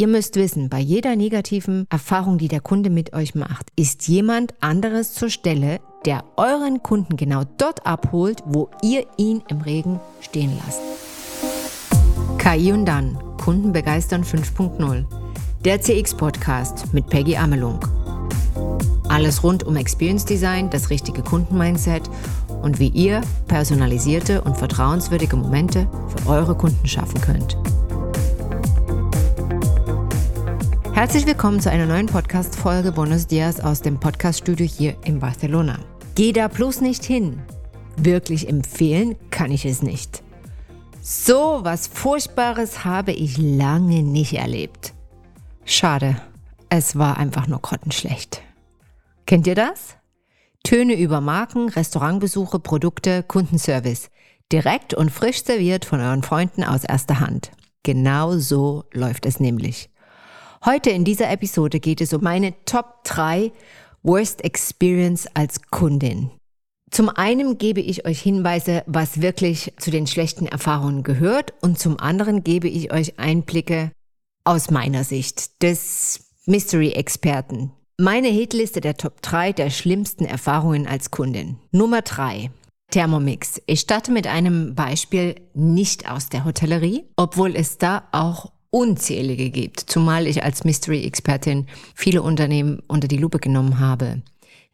Ihr müsst wissen, bei jeder negativen Erfahrung, die der Kunde mit euch macht, ist jemand anderes zur Stelle, der euren Kunden genau dort abholt, wo ihr ihn im Regen stehen lasst. KI und dann, Kunden begeistern 5.0. Der CX-Podcast mit Peggy Amelung. Alles rund um Experience Design, das richtige Kundenmindset und wie ihr personalisierte und vertrauenswürdige Momente für eure Kunden schaffen könnt. Herzlich willkommen zu einer neuen Podcast-Folge Buenos Dias aus dem Podcast-Studio hier in Barcelona. Geh da bloß nicht hin. Wirklich empfehlen kann ich es nicht. So was Furchtbares habe ich lange nicht erlebt. Schade, es war einfach nur grottenschlecht. Kennt ihr das? Töne über Marken, Restaurantbesuche, Produkte, Kundenservice. Direkt und frisch serviert von euren Freunden aus erster Hand. Genau so läuft es nämlich. Heute in dieser Episode geht es um meine Top 3 Worst Experience als Kundin. Zum einen gebe ich euch Hinweise, was wirklich zu den schlechten Erfahrungen gehört und zum anderen gebe ich euch Einblicke aus meiner Sicht des Mystery-Experten. Meine Hitliste der Top 3 der schlimmsten Erfahrungen als Kundin. Nummer 3. Thermomix. Ich starte mit einem Beispiel nicht aus der Hotellerie, obwohl es da auch unzählige gibt, zumal ich als Mystery-Expertin viele Unternehmen unter die Lupe genommen habe.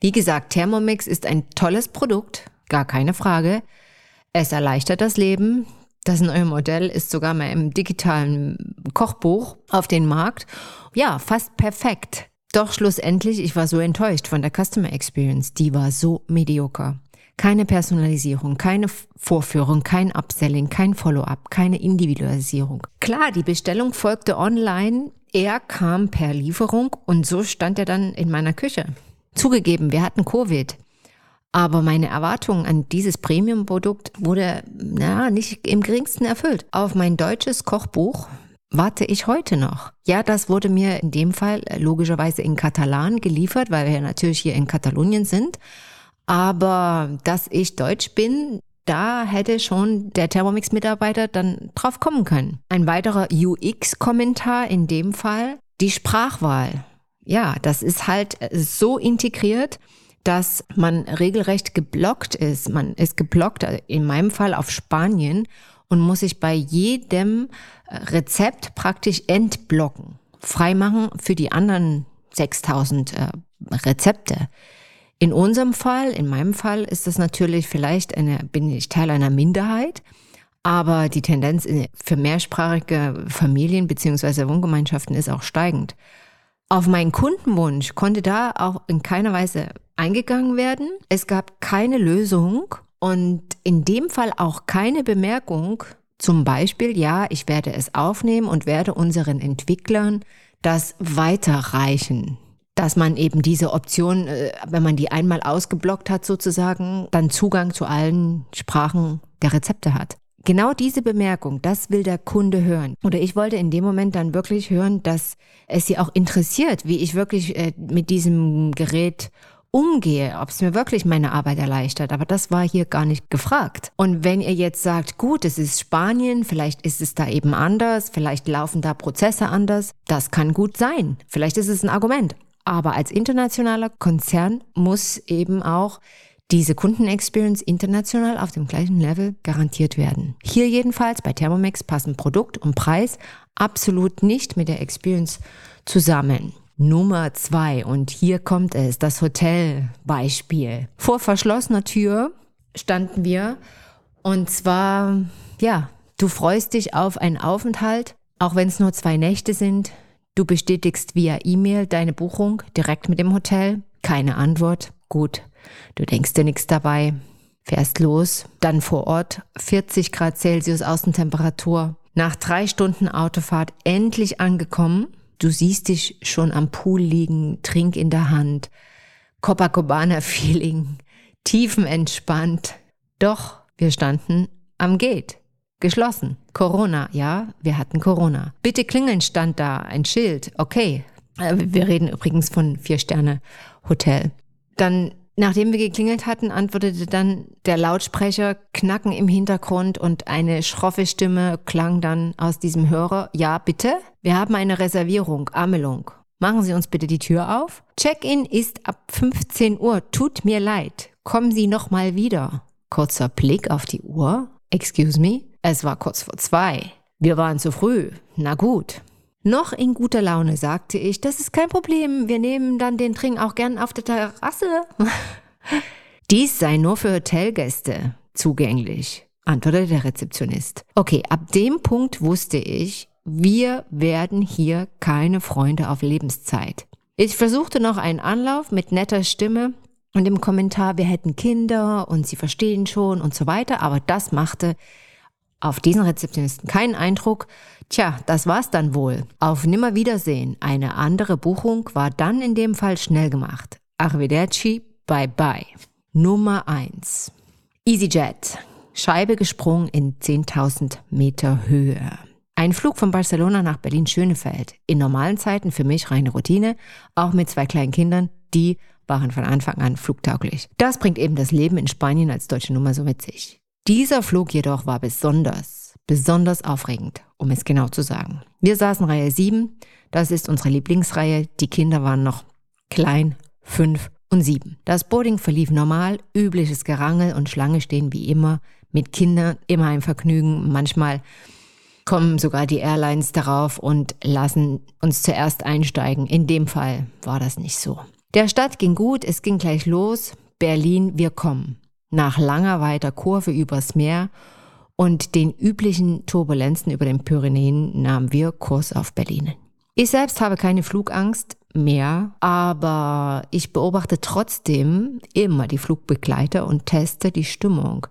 Wie gesagt, Thermomix ist ein tolles Produkt, gar keine Frage. Es erleichtert das Leben. Das neue Modell ist sogar mal im digitalen Kochbuch auf den Markt. Ja, fast perfekt. Doch schlussendlich, ich war so enttäuscht von der Customer Experience. Die war so mediocre. Keine Personalisierung, keine Vorführung, kein Upselling, kein Follow-up, keine Individualisierung. Klar, die Bestellung folgte online, er kam per Lieferung und so stand er dann in meiner Küche. Zugegeben, wir hatten Covid. Aber meine Erwartung an dieses Premium-Produkt wurde na, nicht im geringsten erfüllt. Auf mein deutsches Kochbuch warte ich heute noch. Ja, das wurde mir in dem Fall logischerweise in Katalan geliefert, weil wir ja natürlich hier in Katalonien sind. Aber dass ich Deutsch bin, da hätte schon der Thermomix-Mitarbeiter dann drauf kommen können. Ein weiterer UX-Kommentar in dem Fall, die Sprachwahl. Ja, das ist halt so integriert, dass man regelrecht geblockt ist. Man ist geblockt, in meinem Fall auf Spanien, und muss sich bei jedem Rezept praktisch entblocken. Freimachen für die anderen 6000 äh, Rezepte. In unserem Fall, in meinem Fall, ist das natürlich vielleicht eine, bin ich Teil einer Minderheit, aber die Tendenz für mehrsprachige Familien beziehungsweise Wohngemeinschaften ist auch steigend. Auf meinen Kundenwunsch konnte da auch in keiner Weise eingegangen werden. Es gab keine Lösung und in dem Fall auch keine Bemerkung, zum Beispiel, ja, ich werde es aufnehmen und werde unseren Entwicklern das weiterreichen dass man eben diese Option, äh, wenn man die einmal ausgeblockt hat sozusagen, dann Zugang zu allen Sprachen der Rezepte hat. Genau diese Bemerkung, das will der Kunde hören. Oder ich wollte in dem Moment dann wirklich hören, dass es sie auch interessiert, wie ich wirklich äh, mit diesem Gerät umgehe, ob es mir wirklich meine Arbeit erleichtert. Aber das war hier gar nicht gefragt. Und wenn ihr jetzt sagt, gut, es ist Spanien, vielleicht ist es da eben anders, vielleicht laufen da Prozesse anders, das kann gut sein. Vielleicht ist es ein Argument. Aber als internationaler Konzern muss eben auch diese Kundenexperience international auf dem gleichen Level garantiert werden. Hier jedenfalls bei Thermomix passen Produkt und Preis absolut nicht mit der Experience zusammen. Nummer zwei, und hier kommt es, das Hotelbeispiel. Vor verschlossener Tür standen wir und zwar, ja, du freust dich auf einen Aufenthalt, auch wenn es nur zwei Nächte sind. Du bestätigst via E-Mail deine Buchung direkt mit dem Hotel. Keine Antwort. Gut. Du denkst dir nichts dabei. Fährst los. Dann vor Ort 40 Grad Celsius Außentemperatur. Nach drei Stunden Autofahrt endlich angekommen. Du siehst dich schon am Pool liegen, Trink in der Hand. Copacabana-Feeling. Tiefenentspannt. Doch wir standen am Gate. Geschlossen. Corona, ja, wir hatten Corona. Bitte klingeln stand da, ein Schild. Okay. Äh, wir reden übrigens von Vier-Sterne-Hotel. Dann Nachdem wir geklingelt hatten, antwortete dann der Lautsprecher, Knacken im Hintergrund und eine schroffe Stimme klang dann aus diesem Hörer. Ja, bitte? Wir haben eine Reservierung, Amelung. Machen Sie uns bitte die Tür auf. Check-in ist ab 15 Uhr. Tut mir leid. Kommen Sie noch mal wieder. Kurzer Blick auf die Uhr. Excuse me? Es war kurz vor zwei. Wir waren zu früh. Na gut. Noch in guter Laune sagte ich, das ist kein Problem, wir nehmen dann den Trink auch gern auf der Terrasse. Dies sei nur für Hotelgäste zugänglich, antwortete der Rezeptionist. Okay, ab dem Punkt wusste ich, wir werden hier keine Freunde auf Lebenszeit. Ich versuchte noch einen Anlauf mit netter Stimme und im Kommentar, wir hätten Kinder und sie verstehen schon und so weiter, aber das machte auf diesen Rezeptionisten keinen Eindruck. Tja, das war's dann wohl. Auf Nimmerwiedersehen. Eine andere Buchung war dann in dem Fall schnell gemacht. Arrivederci, bye bye. Nummer 1. EasyJet. Scheibe gesprungen in 10.000 Meter Höhe. Ein Flug von Barcelona nach Berlin-Schönefeld. In normalen Zeiten für mich reine Routine, auch mit zwei kleinen Kindern, die waren von Anfang an flugtauglich. Das bringt eben das Leben in Spanien als deutsche Nummer so mit sich. Dieser Flug jedoch war besonders, besonders aufregend, um es genau zu sagen. Wir saßen Reihe 7, das ist unsere Lieblingsreihe, die Kinder waren noch klein, 5 und 7. Das Boarding verlief normal, übliches Gerangel und Schlange stehen wie immer, mit Kindern immer ein Vergnügen, manchmal kommen sogar die Airlines darauf und lassen uns zuerst einsteigen. In dem Fall war das nicht so. Der Start ging gut, es ging gleich los. Berlin, wir kommen. Nach langer weiter Kurve übers Meer und den üblichen Turbulenzen über den Pyrenäen nahmen wir Kurs auf Berlin. Ich selbst habe keine Flugangst mehr, aber ich beobachte trotzdem immer die Flugbegleiter und teste die Stimmung.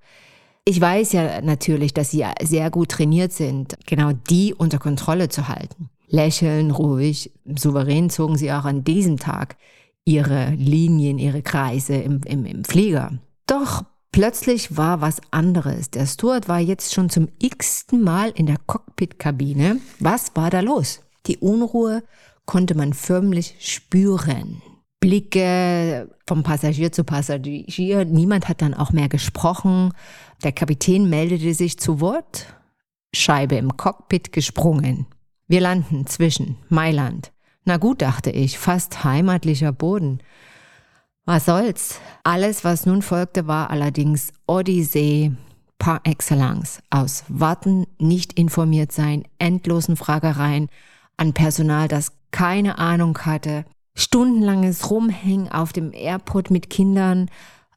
Ich weiß ja natürlich, dass sie sehr gut trainiert sind, genau die unter Kontrolle zu halten. Lächeln, ruhig, souverän zogen sie auch an diesem Tag ihre Linien, ihre Kreise im, im, im Flieger. Doch plötzlich war was anderes. Der Steward war jetzt schon zum x-ten Mal in der Cockpit-Kabine. Was war da los? Die Unruhe konnte man förmlich spüren. Blicke vom Passagier zu Passagier. Niemand hat dann auch mehr gesprochen. Der Kapitän meldete sich zu Wort. Scheibe im Cockpit gesprungen. Wir landen zwischen Mailand. Na gut, dachte ich, fast heimatlicher Boden. Was soll's? Alles, was nun folgte, war allerdings Odyssee par excellence. Aus Warten, nicht informiert sein, endlosen Fragereien an Personal, das keine Ahnung hatte, stundenlanges Rumhängen auf dem Airport mit Kindern,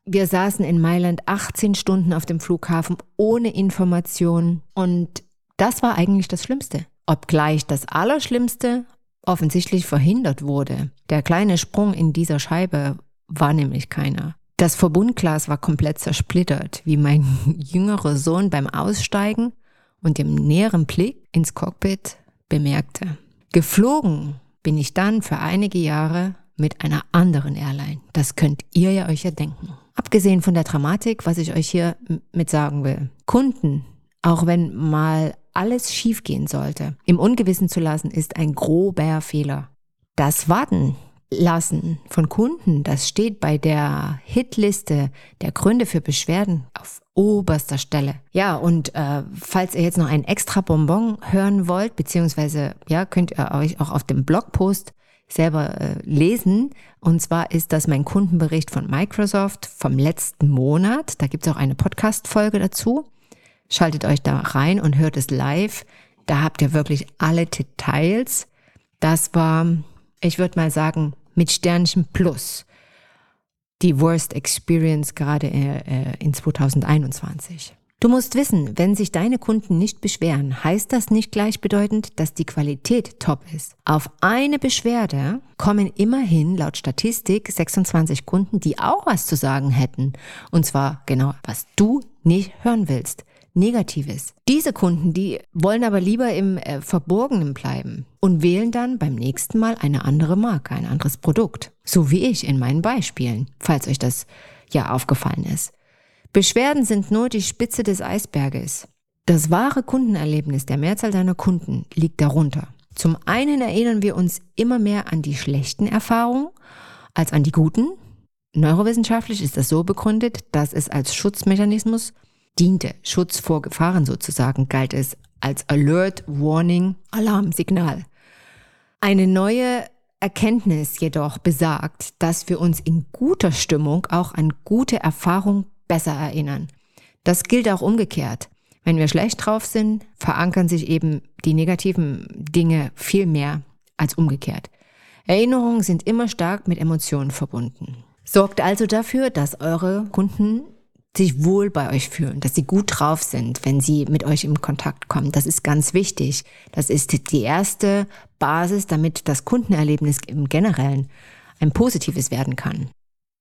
wir saßen in Mailand 18 Stunden auf dem Flughafen ohne Information und das war eigentlich das Schlimmste. Obgleich das Allerschlimmste offensichtlich verhindert wurde. Der kleine Sprung in dieser Scheibe war nämlich keiner. Das Verbundglas war komplett zersplittert, wie mein jüngerer Sohn beim Aussteigen und dem näheren Blick ins Cockpit bemerkte. Geflogen bin ich dann für einige Jahre mit einer anderen Airline. Das könnt ihr ja euch ja denken. Abgesehen von der Dramatik, was ich euch hier mit sagen will. Kunden, auch wenn mal alles schiefgehen sollte, im Ungewissen zu lassen, ist ein grober Fehler. Das Warten lassen von Kunden, das steht bei der Hitliste der Gründe für Beschwerden auf oberster Stelle. Ja, und äh, falls ihr jetzt noch ein extra Bonbon hören wollt, beziehungsweise ja, könnt ihr euch auch auf dem Blogpost selber äh, lesen. Und zwar ist das mein Kundenbericht von Microsoft vom letzten Monat. Da gibt es auch eine Podcast-Folge dazu. Schaltet euch da rein und hört es live. Da habt ihr wirklich alle Details. Das war, ich würde mal sagen, mit Sternchen plus die Worst Experience gerade äh, in 2021. Du musst wissen, wenn sich deine Kunden nicht beschweren, heißt das nicht gleichbedeutend, dass die Qualität top ist. Auf eine Beschwerde kommen immerhin laut Statistik 26 Kunden, die auch was zu sagen hätten. Und zwar genau, was du nicht hören willst. Negatives. Diese Kunden, die wollen aber lieber im äh, Verborgenen bleiben und wählen dann beim nächsten Mal eine andere Marke, ein anderes Produkt. So wie ich in meinen Beispielen, falls euch das ja aufgefallen ist. Beschwerden sind nur die Spitze des Eisberges. Das wahre Kundenerlebnis der Mehrzahl deiner Kunden liegt darunter. Zum einen erinnern wir uns immer mehr an die schlechten Erfahrungen als an die guten. Neurowissenschaftlich ist das so begründet, dass es als Schutzmechanismus diente. Schutz vor Gefahren sozusagen galt es als Alert, Warning, Alarmsignal. Eine neue Erkenntnis jedoch besagt, dass wir uns in guter Stimmung auch an gute Erfahrungen besser erinnern. Das gilt auch umgekehrt. Wenn wir schlecht drauf sind, verankern sich eben die negativen Dinge viel mehr als umgekehrt. Erinnerungen sind immer stark mit Emotionen verbunden. Sorgt also dafür, dass eure Kunden sich wohl bei euch fühlen, dass sie gut drauf sind, wenn sie mit euch in Kontakt kommen. Das ist ganz wichtig. Das ist die erste Basis, damit das Kundenerlebnis im Generellen ein positives werden kann.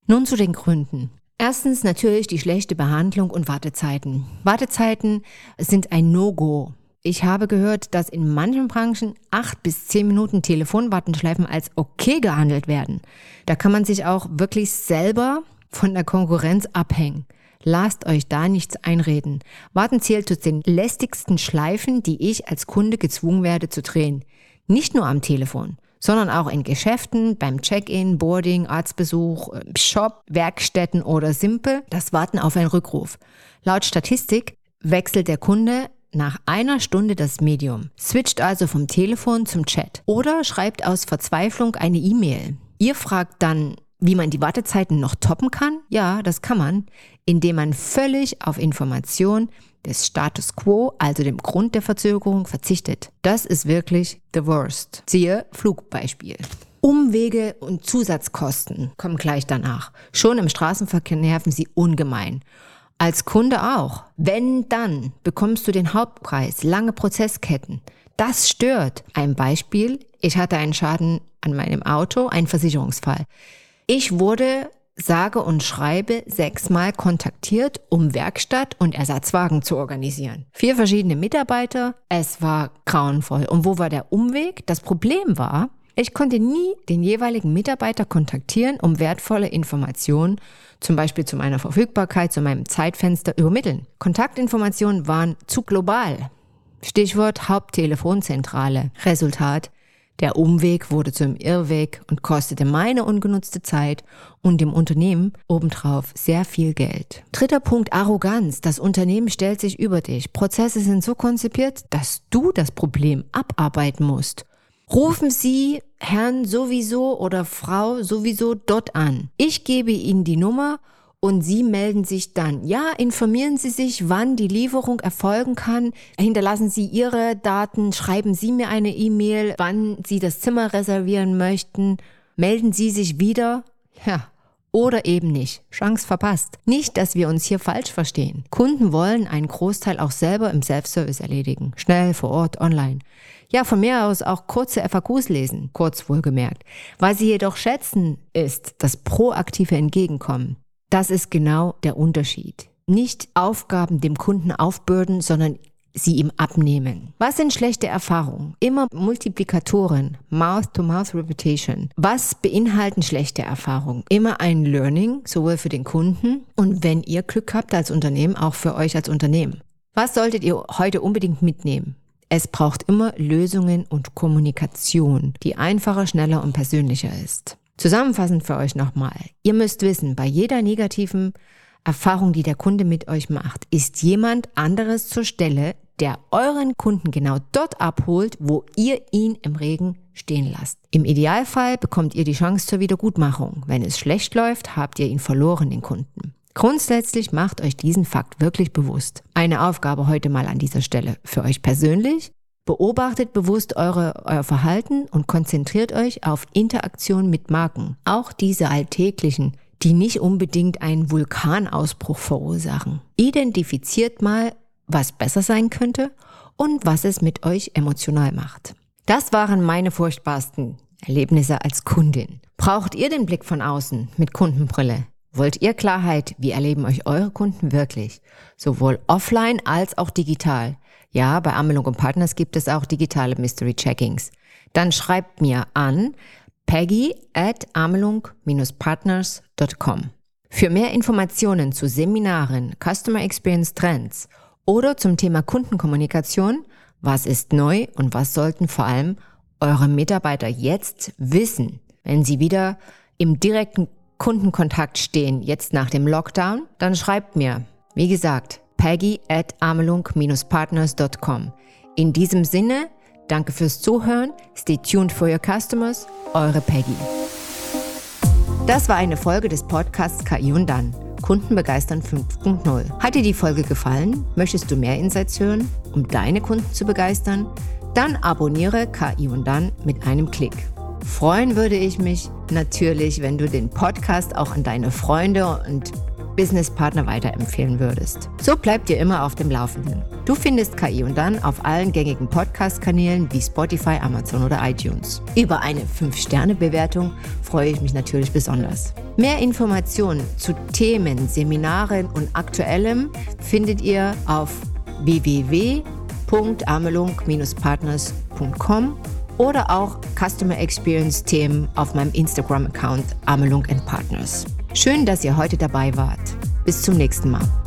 Nun zu den Gründen. Erstens natürlich die schlechte Behandlung und Wartezeiten. Wartezeiten sind ein No-Go. Ich habe gehört, dass in manchen Branchen acht bis zehn Minuten Telefonwartenschleifen als okay gehandelt werden. Da kann man sich auch wirklich selber von der Konkurrenz abhängen. Lasst euch da nichts einreden. Warten zählt zu den lästigsten Schleifen, die ich als Kunde gezwungen werde zu drehen. Nicht nur am Telefon sondern auch in Geschäften, beim Check-in, Boarding, Arztbesuch, Shop, Werkstätten oder simpel das Warten auf einen Rückruf. Laut Statistik wechselt der Kunde nach einer Stunde das Medium, switcht also vom Telefon zum Chat oder schreibt aus Verzweiflung eine E-Mail. Ihr fragt dann, wie man die Wartezeiten noch toppen kann? Ja, das kann man, indem man völlig auf Information des Status quo, also dem Grund der Verzögerung, verzichtet. Das ist wirklich the worst. Siehe Flugbeispiel. Umwege und Zusatzkosten kommen gleich danach. Schon im Straßenverkehr nerven sie ungemein. Als Kunde auch. Wenn dann bekommst du den Hauptpreis, lange Prozessketten. Das stört. Ein Beispiel, ich hatte einen Schaden an meinem Auto, ein Versicherungsfall. Ich wurde sage und schreibe sechsmal kontaktiert, um Werkstatt und Ersatzwagen zu organisieren. Vier verschiedene Mitarbeiter, es war grauenvoll. Und wo war der Umweg? Das Problem war, ich konnte nie den jeweiligen Mitarbeiter kontaktieren, um wertvolle Informationen, zum Beispiel zu meiner Verfügbarkeit, zu meinem Zeitfenster übermitteln. Kontaktinformationen waren zu global. Stichwort Haupttelefonzentrale. Resultat, der Umweg wurde zum Irrweg und kostete meine ungenutzte Zeit und dem Unternehmen obendrauf sehr viel Geld. Dritter Punkt, Arroganz. Das Unternehmen stellt sich über dich. Prozesse sind so konzipiert, dass du das Problem abarbeiten musst. Rufen Sie Herrn sowieso oder Frau sowieso dort an. Ich gebe Ihnen die Nummer und Sie melden sich dann. Ja, informieren Sie sich, wann die Lieferung erfolgen kann. Hinterlassen Sie Ihre Daten, schreiben Sie mir eine E-Mail, wann Sie das Zimmer reservieren möchten. Melden Sie sich wieder. Ja, oder eben nicht. Chance verpasst. Nicht, dass wir uns hier falsch verstehen. Kunden wollen einen Großteil auch selber im Self-Service erledigen. Schnell, vor Ort, online. Ja, von mir aus auch kurze FAQs lesen, kurz wohlgemerkt. Was sie jedoch schätzen, ist das proaktive Entgegenkommen. Das ist genau der Unterschied. Nicht Aufgaben dem Kunden aufbürden, sondern sie ihm abnehmen. Was sind schlechte Erfahrungen? Immer Multiplikatoren, Mouth-to-Mouth-Reputation. Was beinhalten schlechte Erfahrungen? Immer ein Learning, sowohl für den Kunden und wenn ihr Glück habt als Unternehmen, auch für euch als Unternehmen. Was solltet ihr heute unbedingt mitnehmen? Es braucht immer Lösungen und Kommunikation, die einfacher, schneller und persönlicher ist. Zusammenfassend für euch nochmal. Ihr müsst wissen, bei jeder negativen Erfahrung, die der Kunde mit euch macht, ist jemand anderes zur Stelle, der euren Kunden genau dort abholt, wo ihr ihn im Regen stehen lasst. Im Idealfall bekommt ihr die Chance zur Wiedergutmachung. Wenn es schlecht läuft, habt ihr ihn verloren, den Kunden. Grundsätzlich macht euch diesen Fakt wirklich bewusst. Eine Aufgabe heute mal an dieser Stelle für euch persönlich. Beobachtet bewusst eure, euer Verhalten und konzentriert euch auf Interaktion mit Marken. Auch diese alltäglichen, die nicht unbedingt einen Vulkanausbruch verursachen. Identifiziert mal, was besser sein könnte und was es mit euch emotional macht. Das waren meine furchtbarsten Erlebnisse als Kundin. Braucht ihr den Blick von außen mit Kundenbrille? Wollt ihr Klarheit, wie erleben euch eure Kunden wirklich? Sowohl offline als auch digital. Ja, bei Amelung und Partners gibt es auch digitale Mystery Checkings. Dann schreibt mir an peggy at amelung-partners.com. Für mehr Informationen zu Seminaren, Customer Experience Trends oder zum Thema Kundenkommunikation, was ist neu und was sollten vor allem eure Mitarbeiter jetzt wissen, wenn sie wieder im direkten Kundenkontakt stehen jetzt nach dem Lockdown, dann schreibt mir. Wie gesagt, peggy at amelung-partners.com. In diesem Sinne, danke fürs Zuhören, stay tuned for your customers, eure Peggy. Das war eine Folge des Podcasts KI und dann. Kunden begeistern 5.0. Hat dir die Folge gefallen? Möchtest du mehr Insights hören, um deine Kunden zu begeistern? Dann abonniere KI und dann mit einem Klick. Freuen würde ich mich natürlich, wenn du den Podcast auch an deine Freunde und Businesspartner weiterempfehlen würdest. So bleibt ihr immer auf dem Laufenden. Du findest KI und dann auf allen gängigen Podcast-Kanälen wie Spotify, Amazon oder iTunes. Über eine 5-Sterne-Bewertung freue ich mich natürlich besonders. Mehr Informationen zu Themen, Seminaren und Aktuellem findet ihr auf www.amelung-partners.com oder auch Customer Experience Themen auf meinem Instagram-Account Amelung Partners. Schön, dass ihr heute dabei wart. Bis zum nächsten Mal.